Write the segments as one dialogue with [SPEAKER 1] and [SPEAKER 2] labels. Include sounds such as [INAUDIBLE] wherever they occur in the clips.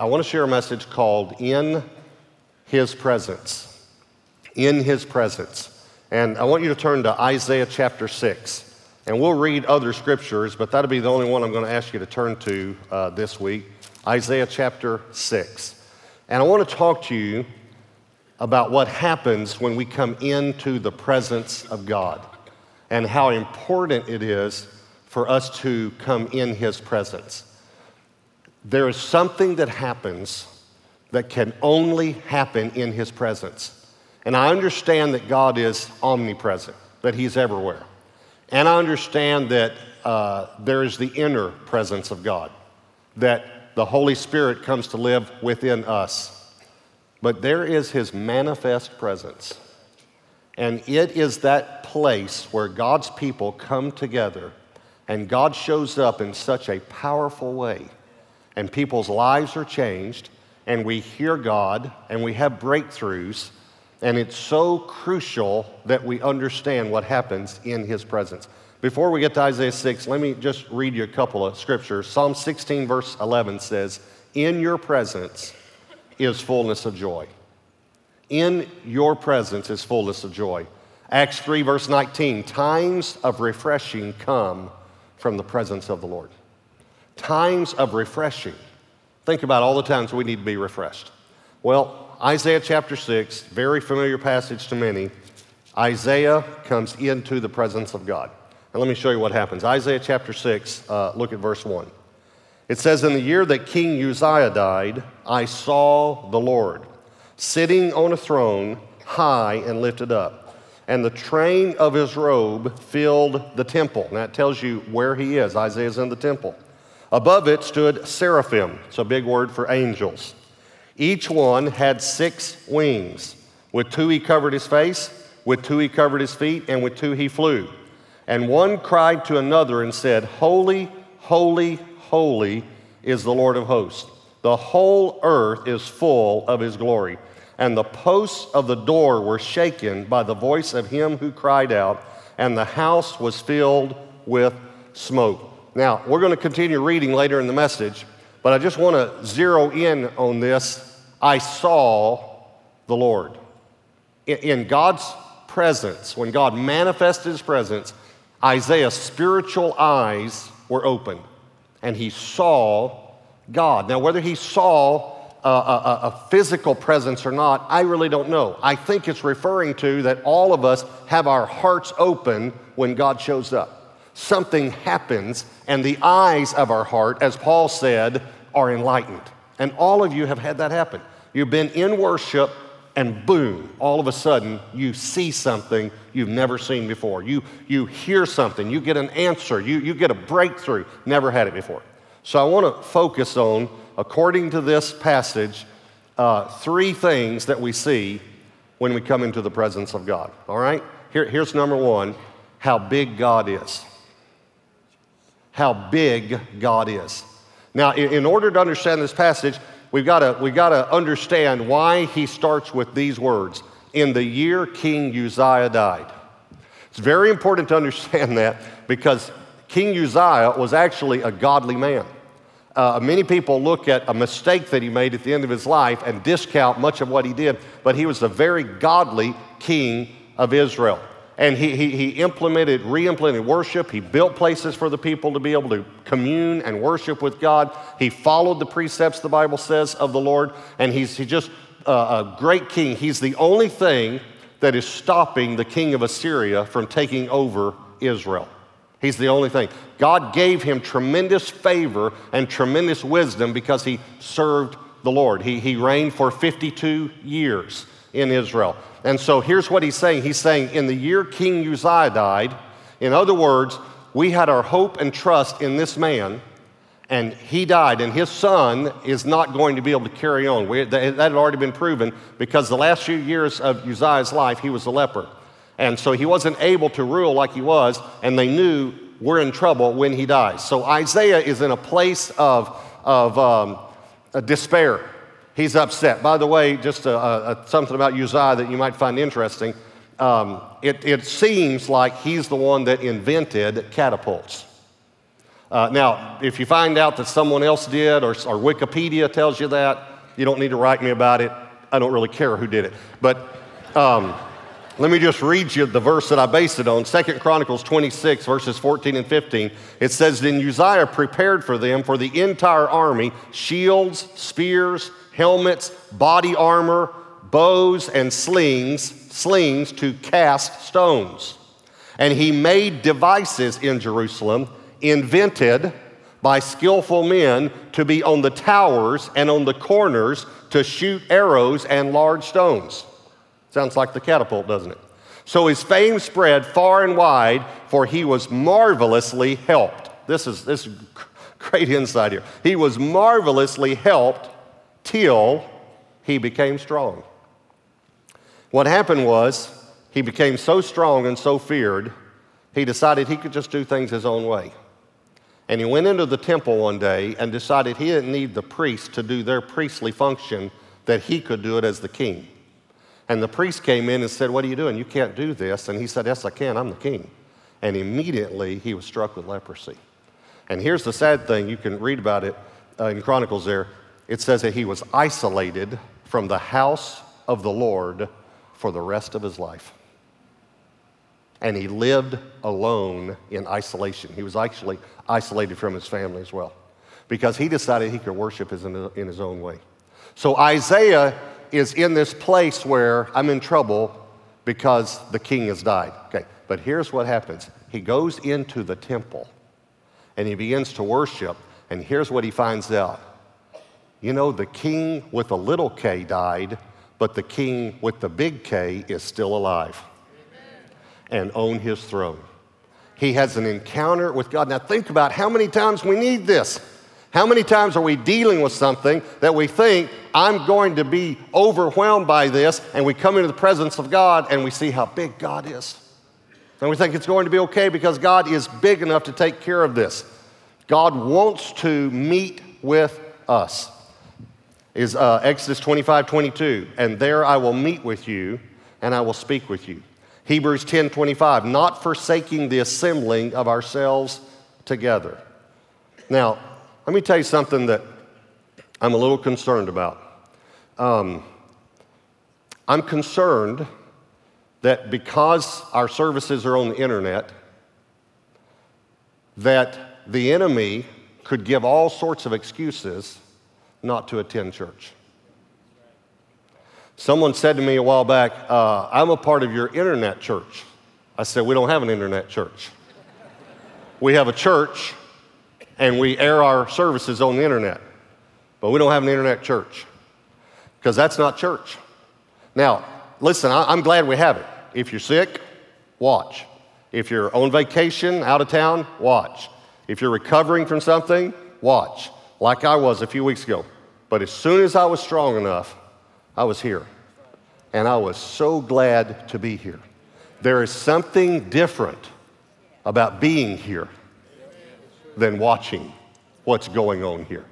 [SPEAKER 1] I want to share a message called In His Presence. In His Presence. And I want you to turn to Isaiah chapter 6. And we'll read other scriptures, but that'll be the only one I'm going to ask you to turn to uh, this week Isaiah chapter 6. And I want to talk to you about what happens when we come into the presence of God and how important it is for us to come in His presence. There is something that happens that can only happen in His presence. And I understand that God is omnipresent, that He's everywhere. And I understand that uh, there is the inner presence of God, that the Holy Spirit comes to live within us. But there is His manifest presence. And it is that place where God's people come together and God shows up in such a powerful way and people's lives are changed, and we hear God, and we have breakthroughs, and it's so crucial that we understand what happens in His presence. Before we get to Isaiah 6, let me just read you a couple of scriptures. Psalm 16, verse 11 says, In your presence is fullness of joy. In your presence is fullness of joy. Acts 3, verse 19, times of refreshing come from the presence of the Lord times of refreshing. Think about all the times we need to be refreshed. Well, Isaiah chapter 6, very familiar passage to many. Isaiah comes into the presence of God. And let me show you what happens. Isaiah chapter 6, uh, look at verse 1. It says, In the year that King Uzziah died, I saw the Lord sitting on a throne, high and lifted up, and the train of his robe filled the temple. And that tells you where he is. Isaiah's in the temple. Above it stood seraphim, it's a big word for angels. Each one had six wings. With two he covered his face, with two he covered his feet, and with two he flew. And one cried to another and said, Holy, holy, holy is the Lord of hosts. The whole earth is full of his glory. And the posts of the door were shaken by the voice of him who cried out, and the house was filled with smoke. Now, we're going to continue reading later in the message, but I just want to zero in on this. I saw the Lord. In God's presence, when God manifested his presence, Isaiah's spiritual eyes were open and he saw God. Now, whether he saw a, a, a, physical presence or not, I really don't know. I think it's referring to that all of us have our hearts open when God shows up something happens, and the eyes of our heart, as Paul said, are enlightened. And all of you have had that happen. You've been in worship, and boom, all of a sudden you see something you've never seen before. You, you hear something, you get an answer, you, you get a breakthrough. Never had it before. So I want to focus on, according to this passage, uh, three things that we see when we come into the presence of God. All right? Here, here's number one how big God is how big God is. Now, in order to understand this passage, we've got to, we've got to understand why he starts with these words in the year King Uzziah died. It's very important to understand that because King Uzziah was actually a godly man. Uh, many people look at a mistake that he made at the end of his life and discount much of what he did, but he was a very godly king of Israel and he, he, he implemented, re implemented worship. He built places for the people to be able to commune and worship with God. He followed the precepts, the Bible says, of the Lord. And he's he just uh, a great king. He's the only thing that is stopping the king of Assyria from taking over Israel. He's the only thing. God gave him tremendous favor and tremendous wisdom because he served the Lord. He, he reigned for 52 years in Israel. And so here's what he's saying He's saying, in the year King Uzziah died, in other words, we had our hope and trust in this man, and he died, and his son is not going to be able to carry on. We, that had already been proven because the last few years of Uzziah's life, he was a leper. And so he wasn't able to rule like he was, and they knew we're in trouble when he dies. So Isaiah is in a place of, of um, despair. He's upset. By the way, just a, a, something about Uzziah that you might find interesting. Um, it, it, seems like he's the one that invented catapults. Uh, now, if you find out that someone else did or, or Wikipedia tells you that, you don't need to write me about it. I don't really care who did it. But um, let me just read you the verse that I base it on. Second Chronicles 26, verses 14 and 15. It says, Then Uzziah prepared for them, for the entire army, shields, spears, helmets, body armor, bows, and slings, slings to cast stones. And he made devices in Jerusalem, invented by skillful men to be on the towers and on the corners to shoot arrows and large stones. Sounds like the catapult, doesn't it? So his fame spread far and wide, for he was marvelously helped. This is, this is [LAUGHS] great insight here. He was marvelously helped till he became strong. What happened was, he became so strong and so feared, he decided he could just do things his own way. And he went into the temple one day and decided he didn't need the priests to do their priestly function, that he could do it as the king. And the priest came in and said, What are you doing? You can't do this. And he said, Yes, I can. I'm the king. And immediately he was struck with leprosy. And here's the sad thing you can read about it uh, in Chronicles there. It says that he was isolated from the house of the Lord for the rest of his life and he lived alone in isolation. He was actually isolated from his family as well because he decided he could worship in his own way. So Isaiah is in this place where I'm in trouble because the king has died. Okay, but here's what happens he goes into the temple and he begins to worship, and here's what he finds out. You know, the king with a little k died, but the king with the big K is still alive and own his throne. He has an encounter with God. Now, think about how many times we need this. How many times are we dealing with something that we think, I'm going to be overwhelmed by this, and we come into the presence of God and we see how big God is? And we think it's going to be okay because God is big enough to take care of this. God wants to meet with us. Is uh, Exodus 25 22. And there I will meet with you and I will speak with you. Hebrews 10 25, not forsaking the assembling of ourselves together. Now, let me tell you something that I'm a little concerned about. Um, I'm concerned that because our services are on the internet, that the enemy could give all sorts of excuses not to attend church. Someone said to me a while back, uh, I'm a part of your internet church. I said, We don't have an internet church. We have a church and we air our services on the internet, but we don't have an internet church because that's not church. Now, listen, I, I'm glad we have it. If you're sick, watch. If you're on vacation, out of town, watch. If you're recovering from something, watch, like I was a few weeks ago. But as soon as I was strong enough, I was here. And I was so glad to be here. There is something different about being here than watching what's going on here.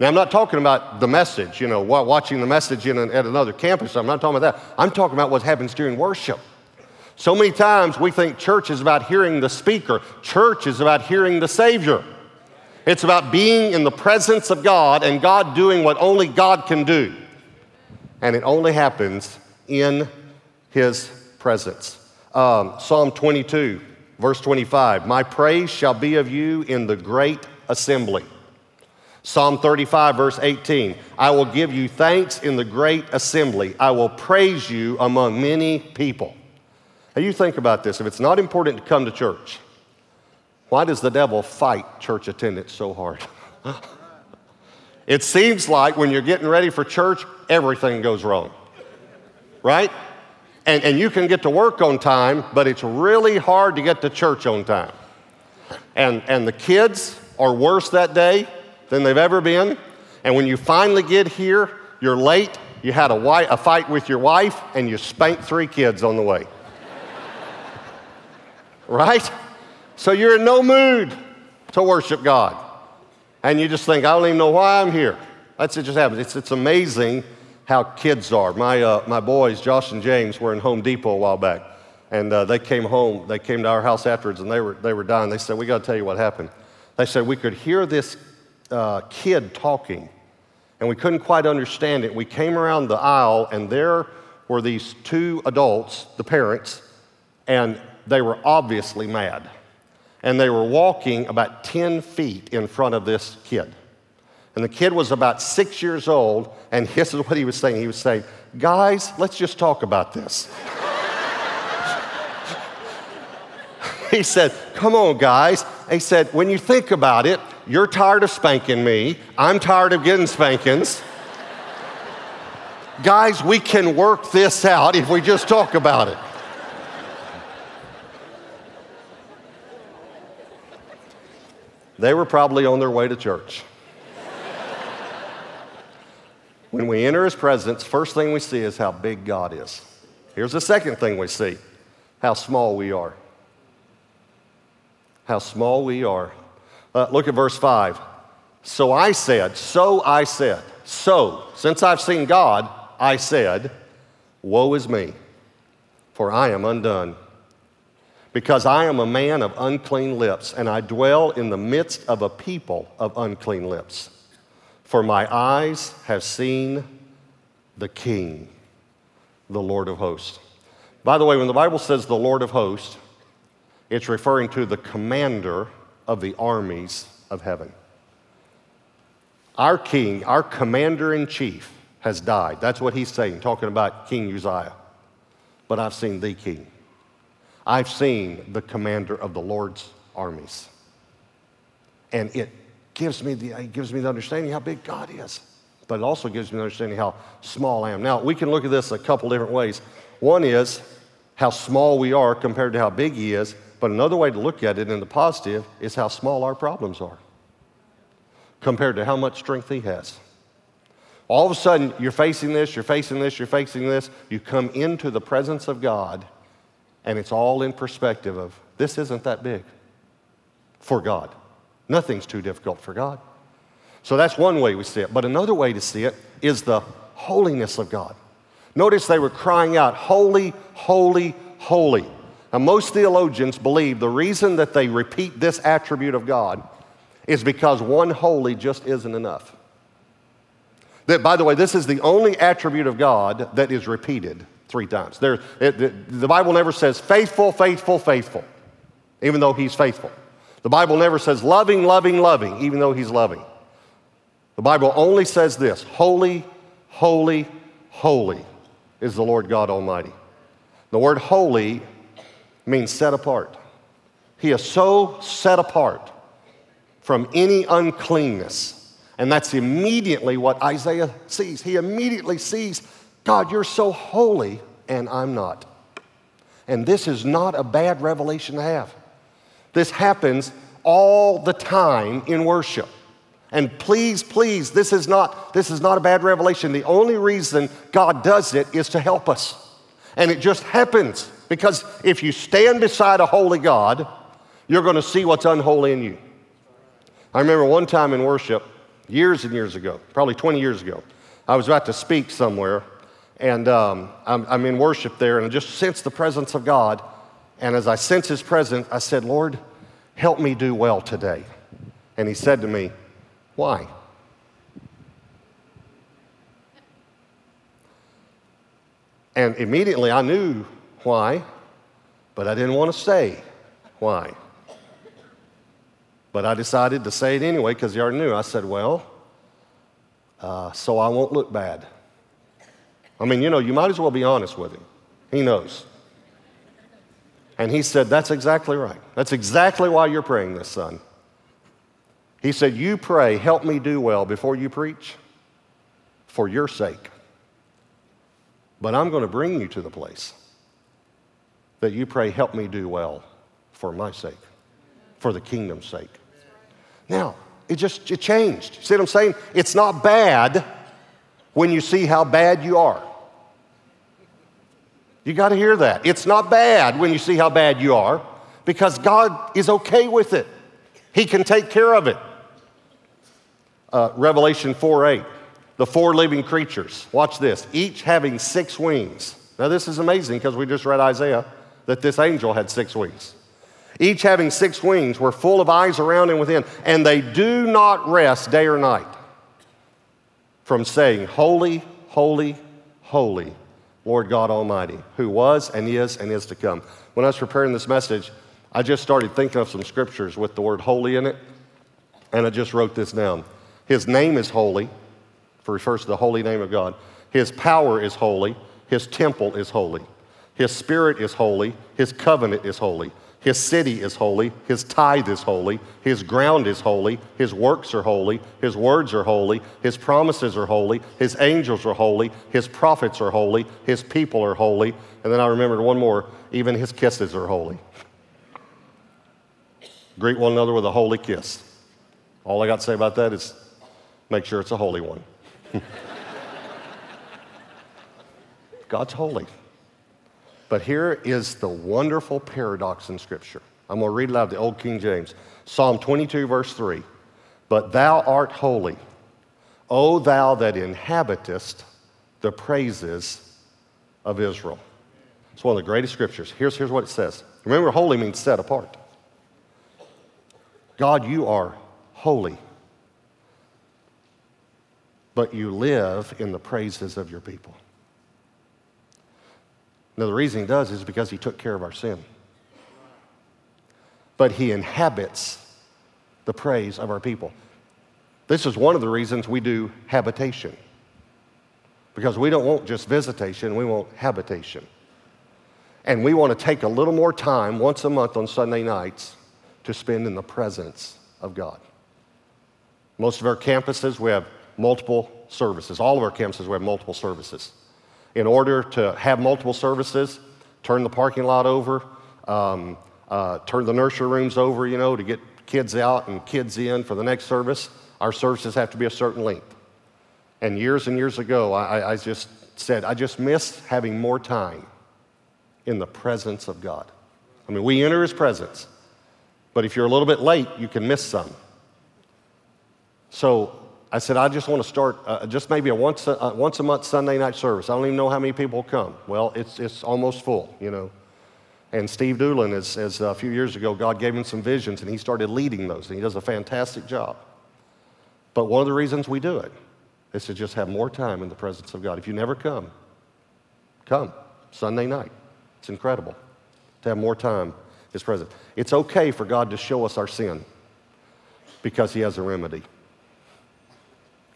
[SPEAKER 1] Now, I'm not talking about the message, you know, watching the message an, at another campus. I'm not talking about that. I'm talking about what happens during worship. So many times we think church is about hearing the speaker, church is about hearing the Savior. It's about being in the presence of God and God doing what only God can do and it only happens in his presence. Um, Psalm 22, verse 25 My praise shall be of you in the great assembly. Psalm 35, verse 18 I will give you thanks in the great assembly, I will praise you among many people. Now, you think about this if it's not important to come to church, why does the devil fight church attendance so hard? [LAUGHS] It seems like when you're getting ready for church, everything goes wrong, right? And, and you can get to work on time, but it's really hard to get to church on time. And, and the kids are worse that day than they've ever been. And when you finally get here, you're late, you had a, wife, a fight with your wife, and you spanked three kids on the way. [LAUGHS] right? So you're in no mood to worship God and you just think, I don't even know why I'm here. That's it, just happens. It's, it's amazing how kids are. My, uh, my boys, Josh and James, were in Home Depot a while back, and uh, they came home. They came to our house afterwards, and they were, they were dying. They said, We got to tell you what happened. They said we could hear this uh, kid talking, and we couldn't quite understand it. We came around the aisle, and there were these two adults, the parents, and they were obviously mad. And they were walking about 10 feet in front of this kid. And the kid was about six years old, and [LAUGHS] this is what he was saying. He was saying, Guys, let's just talk about this. [LAUGHS] he said, Come on, guys. He said, When you think about it, you're tired of spanking me. I'm tired of getting spankings. [LAUGHS] guys, we can work this out if we just talk about it. They were probably on their way to church. when we enter his presence, first thing we see is how big God is. Here's the second thing we see how small we are. How small we are. Uh, look at verse 5. So I said, so I said, so since I've seen God, I said, Woe is me, for I am undone because I am a man of unclean lips, and I dwell in the midst of a people of unclean lips. For my eyes have seen the King, the Lord of hosts. By the way, when the Bible says the Lord of hosts, it's referring to the commander of the armies of heaven. Our king, our commander in chief, has died. That's what he's saying, talking about King Uzziah. But I've seen the king. I've seen the commander of the Lord's armies. And it gives me the, it gives me the understanding how big God is, but it also gives me the understanding how small I am. Now, we can look at this a couple different ways. One is how small we are compared to how big He is, but another way to look at it in the positive is how small our problems are compared to how much strength He has. All of a sudden, you're facing this, you're facing this, you're facing this. You come into the presence of God and it's all in perspective of this isn't that big for God. Nothing's too difficult for God. So that's one way we see it. But another way to see it is the holiness of God. Notice they were crying out, Holy, holy, holy. Now, most theologians believe the reason that they repeat this attribute of God is because one holy just isn't enough. That, by the way, this is the only attribute of God that is repeated three times. There, it, the Bible never says faithful, faithful, faithful, even though he's faithful. The Bible never says loving, loving, loving, even though he's loving. The Bible only says this holy, holy, holy is the Lord God Almighty. The word holy means set apart. He is so set apart from any uncleanness. And that's immediately what Isaiah sees. He immediately sees God, you're so holy, and I'm not. And this is not a bad revelation to have. This happens all the time in worship. And please, please, this is not, this is not a bad revelation. The only reason God does it is to help us. And it just happens because if you stand beside a holy God, you're going to see what's unholy in you. I remember one time in worship, years and years ago, probably 20 years ago, I was about to speak somewhere, and um, I'm, I'm in worship there, and I just sense the presence of God. And as I sense His presence, I said, Lord, help me do well today. And He said to me, Why? And immediately I knew why, but I didn't want to say why. But I decided to say it anyway because he already knew. I said, Well, uh, so I won't look bad. I mean, you know, you might as well be honest with him. He knows. And he said, That's exactly right. That's exactly why you're praying this, son. He said, You pray, help me do well before you preach for your sake. But I'm going to bring you to the place that you pray, help me do well for my sake, for the kingdom's sake. Now, it just it changed. See what I'm saying? It's not bad when you see how bad you are. You got to hear that. It's not bad when you see how bad you are because God is okay with it. He can take care of it. Uh, Revelation 4 8, the four living creatures. Watch this, each having six wings. Now, this is amazing because we just read Isaiah that this angel had six wings. each having six wings, were full of eyes around and within, and they do not rest day or night from saying, Holy, holy, holy, Lord God Almighty, who was and is and is to come. When I was preparing this message, I just started thinking of some scriptures with the word holy in it, and I just wrote this down. His name is holy, for refers to the holy name of God. His power is holy. His temple is holy. His spirit is holy. His covenant is holy. His city is holy. His tithe is holy. His ground is holy. His works are holy. His words are holy. His promises are holy. His angels are holy. His prophets are holy. His people are holy. And then I remembered one more even his kisses are holy. Greet one another with a holy kiss. All I got to say about that is make sure it's a holy one. [LAUGHS] God's holy. But here is the wonderful paradox in Scripture. I'm going to read of the Old King James. Psalm 22, verse 3. But thou art holy, O thou that inhabitest the praises of Israel. It's one of the greatest scriptures. Here's, here's what it says. Remember, holy means set apart. God, you are holy, but you live in the praises of your people. Now, the reason he does is because he took care of our sin. But he inhabits the praise of our people. This is one of the reasons we do habitation. Because we don't want just visitation, we want habitation. And we want to take a little more time once a month on Sunday nights to spend in the presence of God. Most of our campuses, we have multiple services. All of our campuses, we have multiple services in order to have multiple services, turn the parking lot over, um, uh, turn the nursery rooms over, you know, to get kids out and kids in for the next service, our services have to be a certain length. And years and years ago, I, I just said, I just miss having more time in the presence of God. I mean, we enter His presence, but if you're a little bit late, you can miss some. So I said, I just want to start uh, just maybe a once, a, uh, once a month Sunday night service. I don't even know how many people come. Well, it's, it's almost full, you know. And Steve Dulin, is, is a few years ago, God gave him some visions and he started leading those, and he does a fantastic job. But one of the reasons we do it is to just have more time in the presence of God. If you never come, come Sunday night. It's incredible to have more time in His presence. It's okay for God to show us our sin because He has a remedy.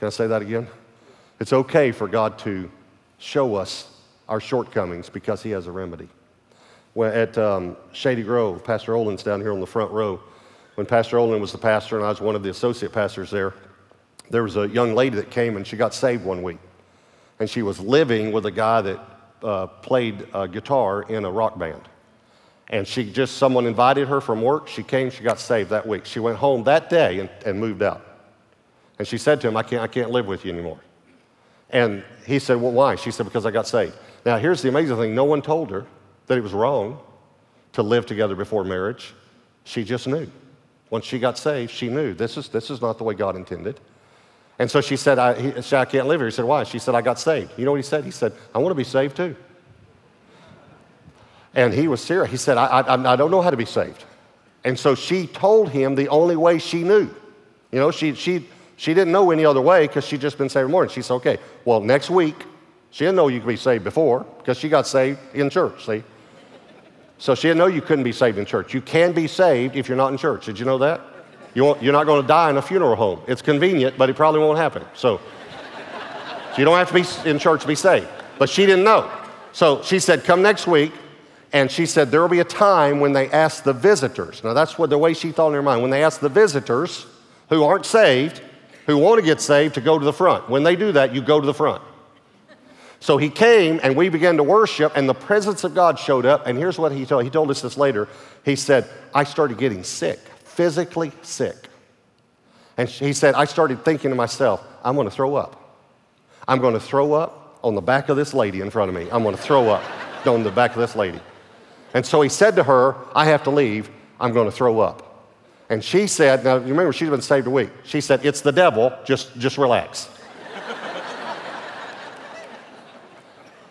[SPEAKER 1] Can I say that again? It's okay for God to show us our shortcomings because He has a remedy. When at um, Shady Grove, Pastor Olin's down here on the front row. When Pastor Olin was the pastor and I was one of the associate pastors there, there was a young lady that came and she got saved one week. And she was living with a guy that uh, played uh, guitar in a rock band. And she just, someone invited her from work. She came, she got saved that week. She went home that day and, and moved out. And she said to him, I can't, I can't live with you anymore. And he said, Well, why? She said, Because I got saved. Now, here's the amazing thing no one told her that it was wrong to live together before marriage. She just knew. Once she got saved, she knew this is, this is not the way God intended. And so she said, I, he said, I can't live here. He said, Why? She said, I got saved. You know what he said? He said, I want to be saved too. And he was serious. He said, I, I, I don't know how to be saved. And so she told him the only way she knew. You know, she, she, she didn't know any other way because she'd just been saved more. And she said, okay, well, next week, she didn't know you could be saved before because she got saved in church, see? So she didn't know you couldn't be saved in church. You can be saved if you're not in church. Did you know that? You are not going to die in a funeral home. It's convenient, but it probably won't happen. So, so you don't have to be in church to be saved. But she didn't know. So she said, come next week. And she said, there will be a time when they ask the visitors. Now, that's what the way she thought in her mind. When they ask the visitors who aren't saved, who want to get saved to go to the front. When they do that, you go to the front. So he came and we began to worship, and the presence of God showed up. And here's what he told he told us this later. He said, I started getting sick, physically sick. And he said, I started thinking to myself, I'm going to throw up. I'm going to throw up on the back of this lady in front of me. I'm going to throw up on the back of this lady. And so he said to her, I have to leave. I'm going to throw up. And she said, now you remember she's been saved a week. She said, It's the devil, just, just relax. [LAUGHS]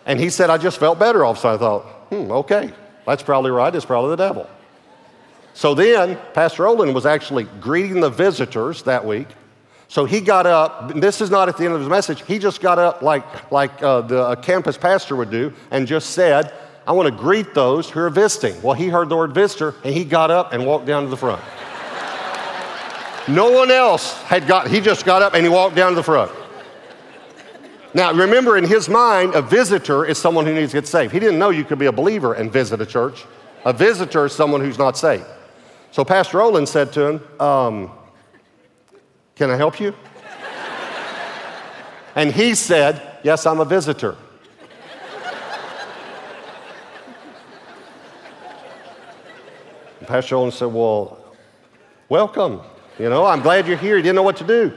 [SPEAKER 1] and he said, I just felt better all of a sudden. I thought, hmm, okay, that's probably right. It's probably the devil. So then, Pastor Olin was actually greeting the visitors that week. So he got up, this is not at the end of his message, he just got up like, like uh, the campus pastor would do and just said, I want to greet those who are visiting. Well, he heard the word visitor and he got up and walked down to the front. No one else had got, he just got up and he walked down to the front. Now, remember, in his mind, a visitor is someone who needs to get saved. He didn't know you could be a believer and visit a church. A visitor is someone who's not saved. So Pastor Olin said to him, um, Can I help you? and he said, Yes, I'm a visitor. and Pastor Olin said, Well, welcome. You know, I'm glad you're here. He didn't know what to do.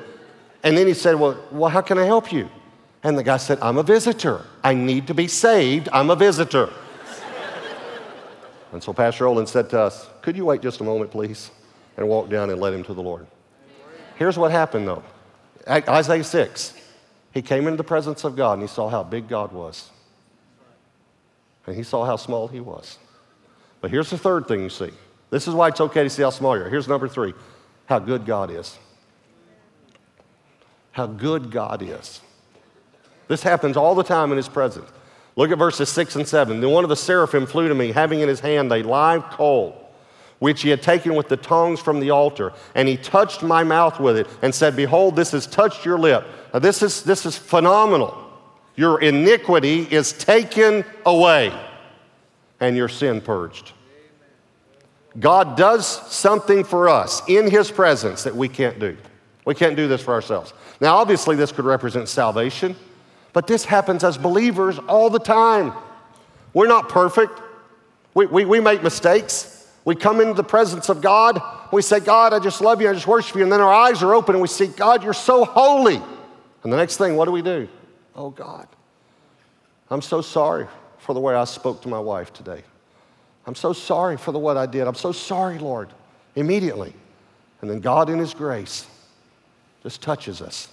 [SPEAKER 1] And then he said, Well, well how can I help you? And the guy said, I'm a visitor. I need to be saved. I'm a visitor. and so Pastor Olin said to us, Could you wait just a moment, please? And walk down and led him to the Lord. Here's what happened, though Isaiah 6. He came into the presence of God and he saw how big God was. And he saw how small he was. But here's the third thing you see. This is why it's okay to see how small you are. Here's number three how good God is. How good God is. This happens all the time in his presence. Look at verses 6 and 7. Then one of the seraphim flew to me, having in his hand a live coal, which he had taken with the tongs from the altar. And he touched my mouth with it and said, Behold, this has touched your lip. Now, this is, this is phenomenal. Your iniquity is taken away and your sin purged. God does something for us in his presence that we can't do. We can't do this for ourselves. Now, obviously, this could represent salvation. But this happens as believers all the time. We're not perfect, we, we, we make mistakes. We come into the presence of God, we say, God, I just love you, I just worship you. And then our eyes are open and we see, God, you're so holy. And the next thing, what do we do? Oh, God, I'm so sorry for the way I spoke to my wife today. I'm so sorry for the what I did. I'm so sorry, Lord, immediately. And then God, in His grace, just touches us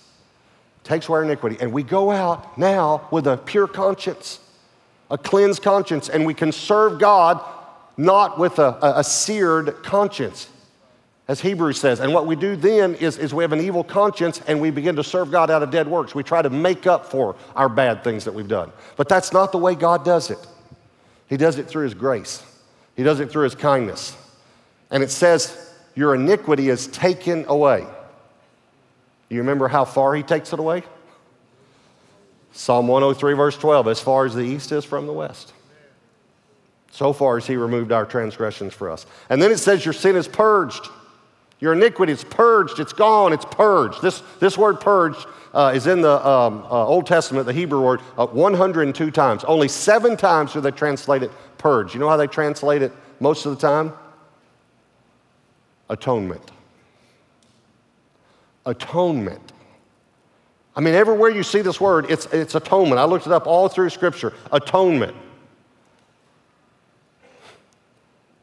[SPEAKER 1] takes away our iniquity. And we go out now with a pure conscience, a cleansed conscience, and we can serve God not with a, a, a seared conscience, as Hebrews says. And what we do then is, is we have an evil conscience and we begin to serve God out of dead works. We try to make up for our bad things that we've done. But that's not the way God does it. He does it through His grace, He does it through His kindness. And it says, Your iniquity is taken away. You remember how far he takes it away? Psalm 103, verse 12, as far as the east is from the west. So far as he removed our transgressions for us. And then it says, Your sin is purged. Your iniquity is purged. It's gone. It's purged. This, this word purged uh, is in the um, uh, Old Testament, the Hebrew word, uh, 102 times. Only seven times do they translate it purge. You know how they translate it most of the time? Atonement atonement. I mean, everywhere you see this word, it's, it's atonement. I looked it up all through Scripture atonement.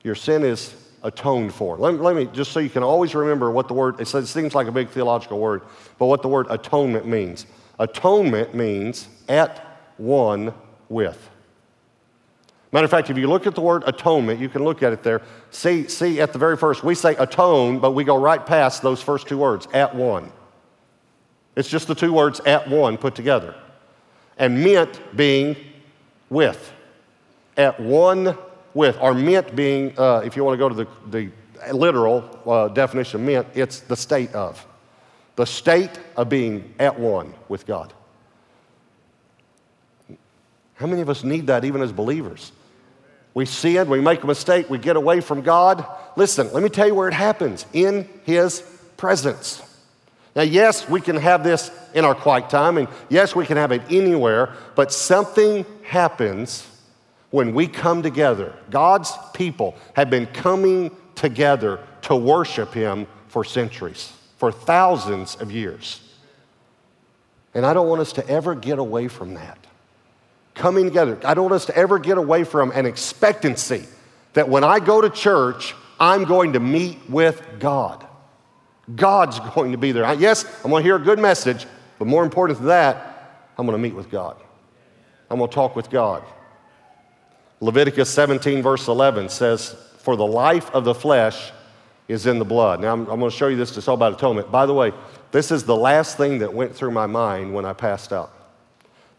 [SPEAKER 1] Your sin is atoned for. Let me, let me, just so you can always remember what the word, it seems like a big theological word, but what the word atonement means. Atonement means at one with. Matter of fact, if you look at the word atonement, you can look at it there. See, see at the very first, we say atone, but we go right past those first two words, at one. It's just the two words at one put together. And meant being with. At one with, or meant being, uh, if you want to go to the, the literal uh, definition of meant, it's the state of. The state of being at one with God. How many of us need that even as believers? We sin, we make a mistake, we get away from God. Listen, let me tell you where it happens in His presence. Now, yes, we can have this in our quiet time, and yes, we can have it anywhere, but something happens when we come together. God's people have been coming together to worship Him for centuries, for thousands of years. And I don't want us to ever get away from that coming together. I don't want us to ever get away from an expectancy that when I go to church, I'm going to meet with God. God's going to be there. Yes, I'm going to hear a good message, but more important than that, I'm going to meet with God. I'm going to talk with God. Leviticus 17, verse 11 says, For the life of the flesh is in the blood. Now, I'm, I'm going to show you this. It's all about atonement. By the way, this is the last thing that went through my mind when I passed out.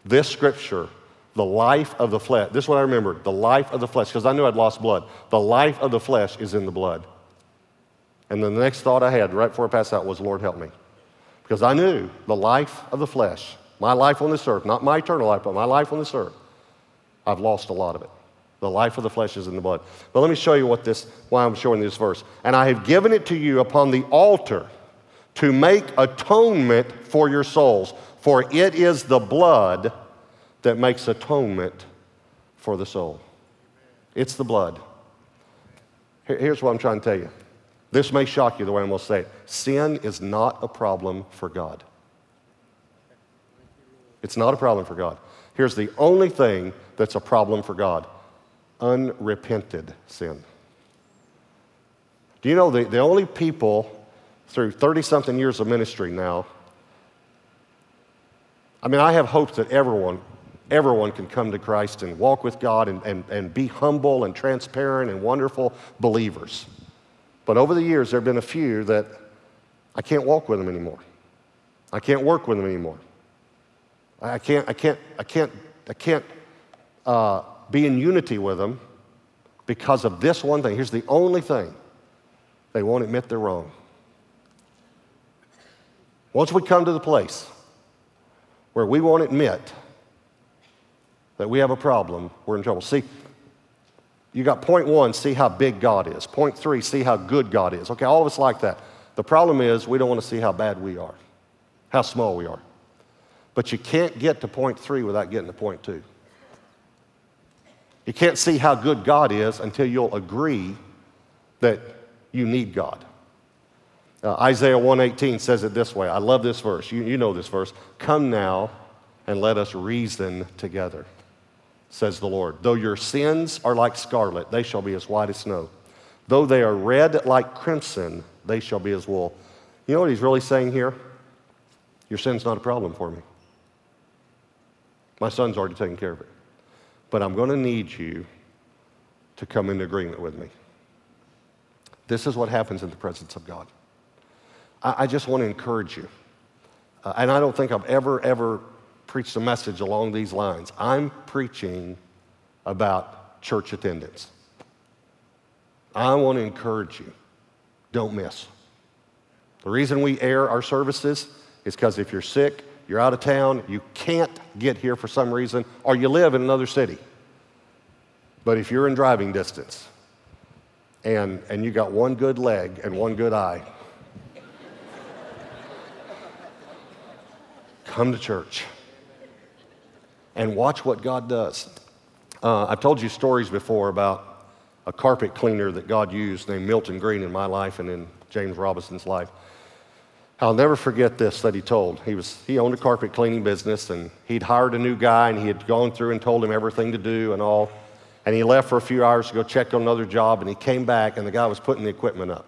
[SPEAKER 1] This scripture, the life of the flesh, this is what I remembered the life of the flesh, because I knew I'd lost blood. The life of the flesh is in the blood. And then the next thought I had right before I passed out was, Lord, help me. Because I knew the life of the flesh, my life on this earth, not my eternal life, but my life on this earth, I've lost a lot of it. The life of the flesh is in the blood. But let me show you what this, why I'm showing this verse. And I have given it to you upon the altar to make atonement for your souls, for it is the blood that makes atonement for the soul. It's the blood. Here's what I'm trying to tell you. This may shock you the way I'm going to say it. Sin is not a problem for God. It's not a problem for God. Here's the only thing that's a problem for God unrepented sin. Do you know the, the only people through 30 something years of ministry now? I mean, I have hopes that everyone, everyone can come to Christ and walk with God and, and, and be humble and transparent and wonderful believers. But over the years, there have been a few that I can't walk with them anymore. I can't work with them anymore. I can't, I can't, I can't, I can't uh, be in unity with them because of this one thing. Here's the only thing they won't admit they're wrong. Once we come to the place where we won't admit that we have a problem, we're in trouble. See, you got point one, see how big God is. Point three, see how good God is. Okay, all of us like that. The problem is we don't want to see how bad we are, how small we are. But you can't get to point three without getting to point two. You can't see how good God is until you'll agree that you need God. Uh, Isaiah 118 says it this way. I love this verse. You, you know this verse. Come now and let us reason together, says the Lord. Though your sins are like scarlet, they shall be as white as snow. Though they are red like crimson, they shall be as wool. You know what he's really saying here? Your sin's not a problem for me. My son's already taken care of it but I'm going to need you to come into agreement with me. This is what happens in the presence of God. I, I just want to encourage you. Uh, and I don't think I've ever, ever preached a message along these lines. I'm preaching about church attendance. I want to encourage you don't miss. The reason we air our services is because if you're sick, you're out of town, you can't get here for some reason, or you live in another city. But if you're in driving distance and, and you got one good leg and one good eye, come to church and watch what God does. Uh, I've told you stories before about a carpet cleaner that God used named Milton Green in my life and in James Robison's life. I'll never forget this that he told. He, was, he owned a carpet cleaning business and he'd hired a new guy and he had gone through and told him everything to do and all. And he left for a few hours to go check on another job and he came back and the guy was putting the equipment up.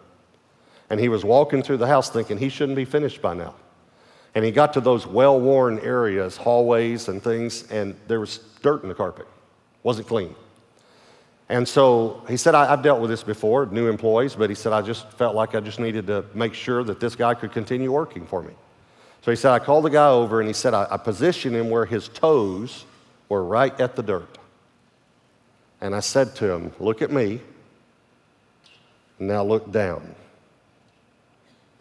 [SPEAKER 1] And he was walking through the house thinking he shouldn't be finished by now. And he got to those well worn areas, hallways and things, and there was dirt in the carpet. Wasn't clean. And so he said, I've dealt with this before, new employees, but he said, I just felt like I just needed to make sure that this guy could continue working for me. So he said, I called the guy over and he said, I, I positioned him where his toes were right at the dirt. And I said to him, Look at me, now look down. And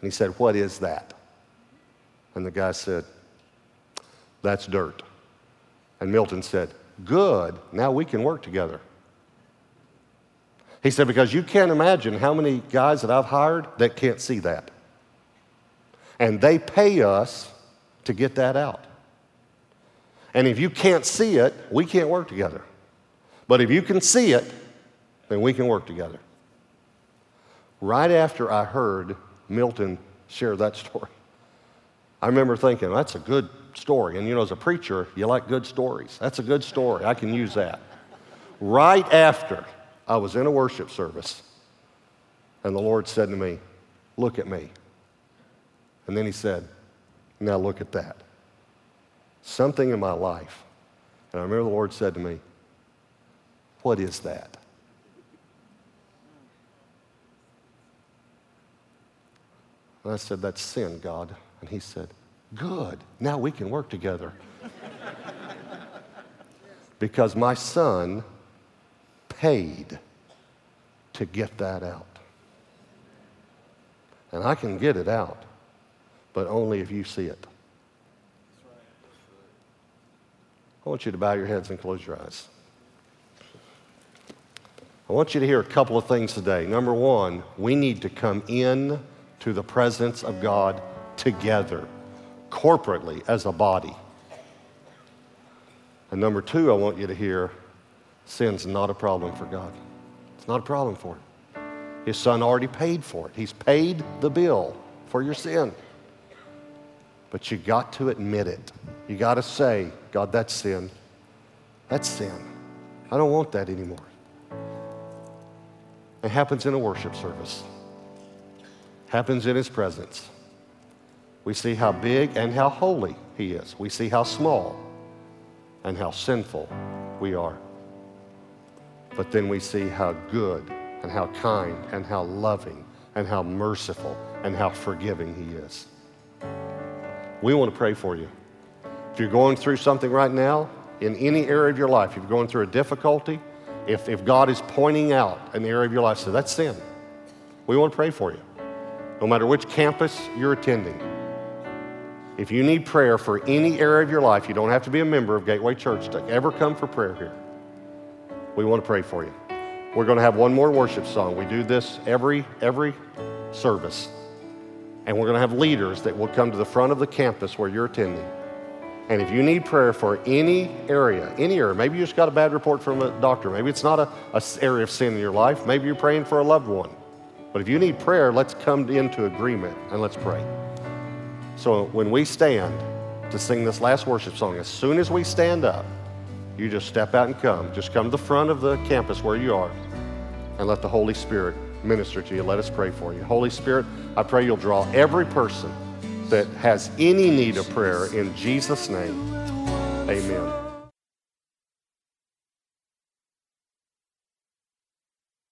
[SPEAKER 1] he said, What is that? And the guy said, That's dirt. And Milton said, Good, now we can work together. He said, Because you can't imagine how many guys that I've hired that can't see that. And they pay us to get that out. And if you can't see it, we can't work together. But if you can see it, then we can work together. Right after I heard Milton share that [LAUGHS] story, I remember thinking, that's a good story. And you know, as a preacher, you like good stories. That's a good story. I can use that. Right after, I was in a worship service, and the Lord said to me, Look at me. And then He said, Now look at that. Something in my life. And I remember the Lord said to me, What is that? And I said, That's sin, God. And He said, Good. Now we can work together. [LAUGHS] because my son paid to get that out. And I can get it out, but only if you see it. I want you to bow your heads and close your eyes. I want you to hear a couple of things today. Number one, we need to come in to the presence of God together, corporately as a body. And number two, I want you to hear sin's not a problem for God. It's not a problem for him. His son already paid for it. He's paid the bill for your sin. But you got to admit it. You got to say, God, that's sin. That's sin. I don't want that anymore. It happens in a worship service. Happens in his presence. We see how big and how holy he is. We see how small and how sinful we are. But then we see how good and how kind and how loving and how merciful and how forgiving He is. We want to pray for you. If you're going through something right now, in any area of your life, if you're going through a difficulty, if, if God is pointing out an area of your life, so that's sin. We want to pray for you. No matter which campus you're attending. If you need prayer for any area of your life, you don't have to be a member of Gateway Church to ever come for prayer here. We want to pray for you. We're going to have one more worship song. We do this every every service. And we're going to have leaders that will come to the front of the campus where you're attending. And if you need prayer for any area, any area, maybe you just got a bad report from a doctor, maybe it's not a, a area of sin in your life, maybe you're praying for a loved one. But if you need prayer, let's come into agreement and let's pray. So when we stand to sing this last worship song, as soon as we stand up, you just step out and come. Just come to the front of the campus where you are and let the Holy Spirit minister to you. Let us pray for you. Holy Spirit, I pray you'll draw every person that has any need of prayer in Jesus' name. Amen.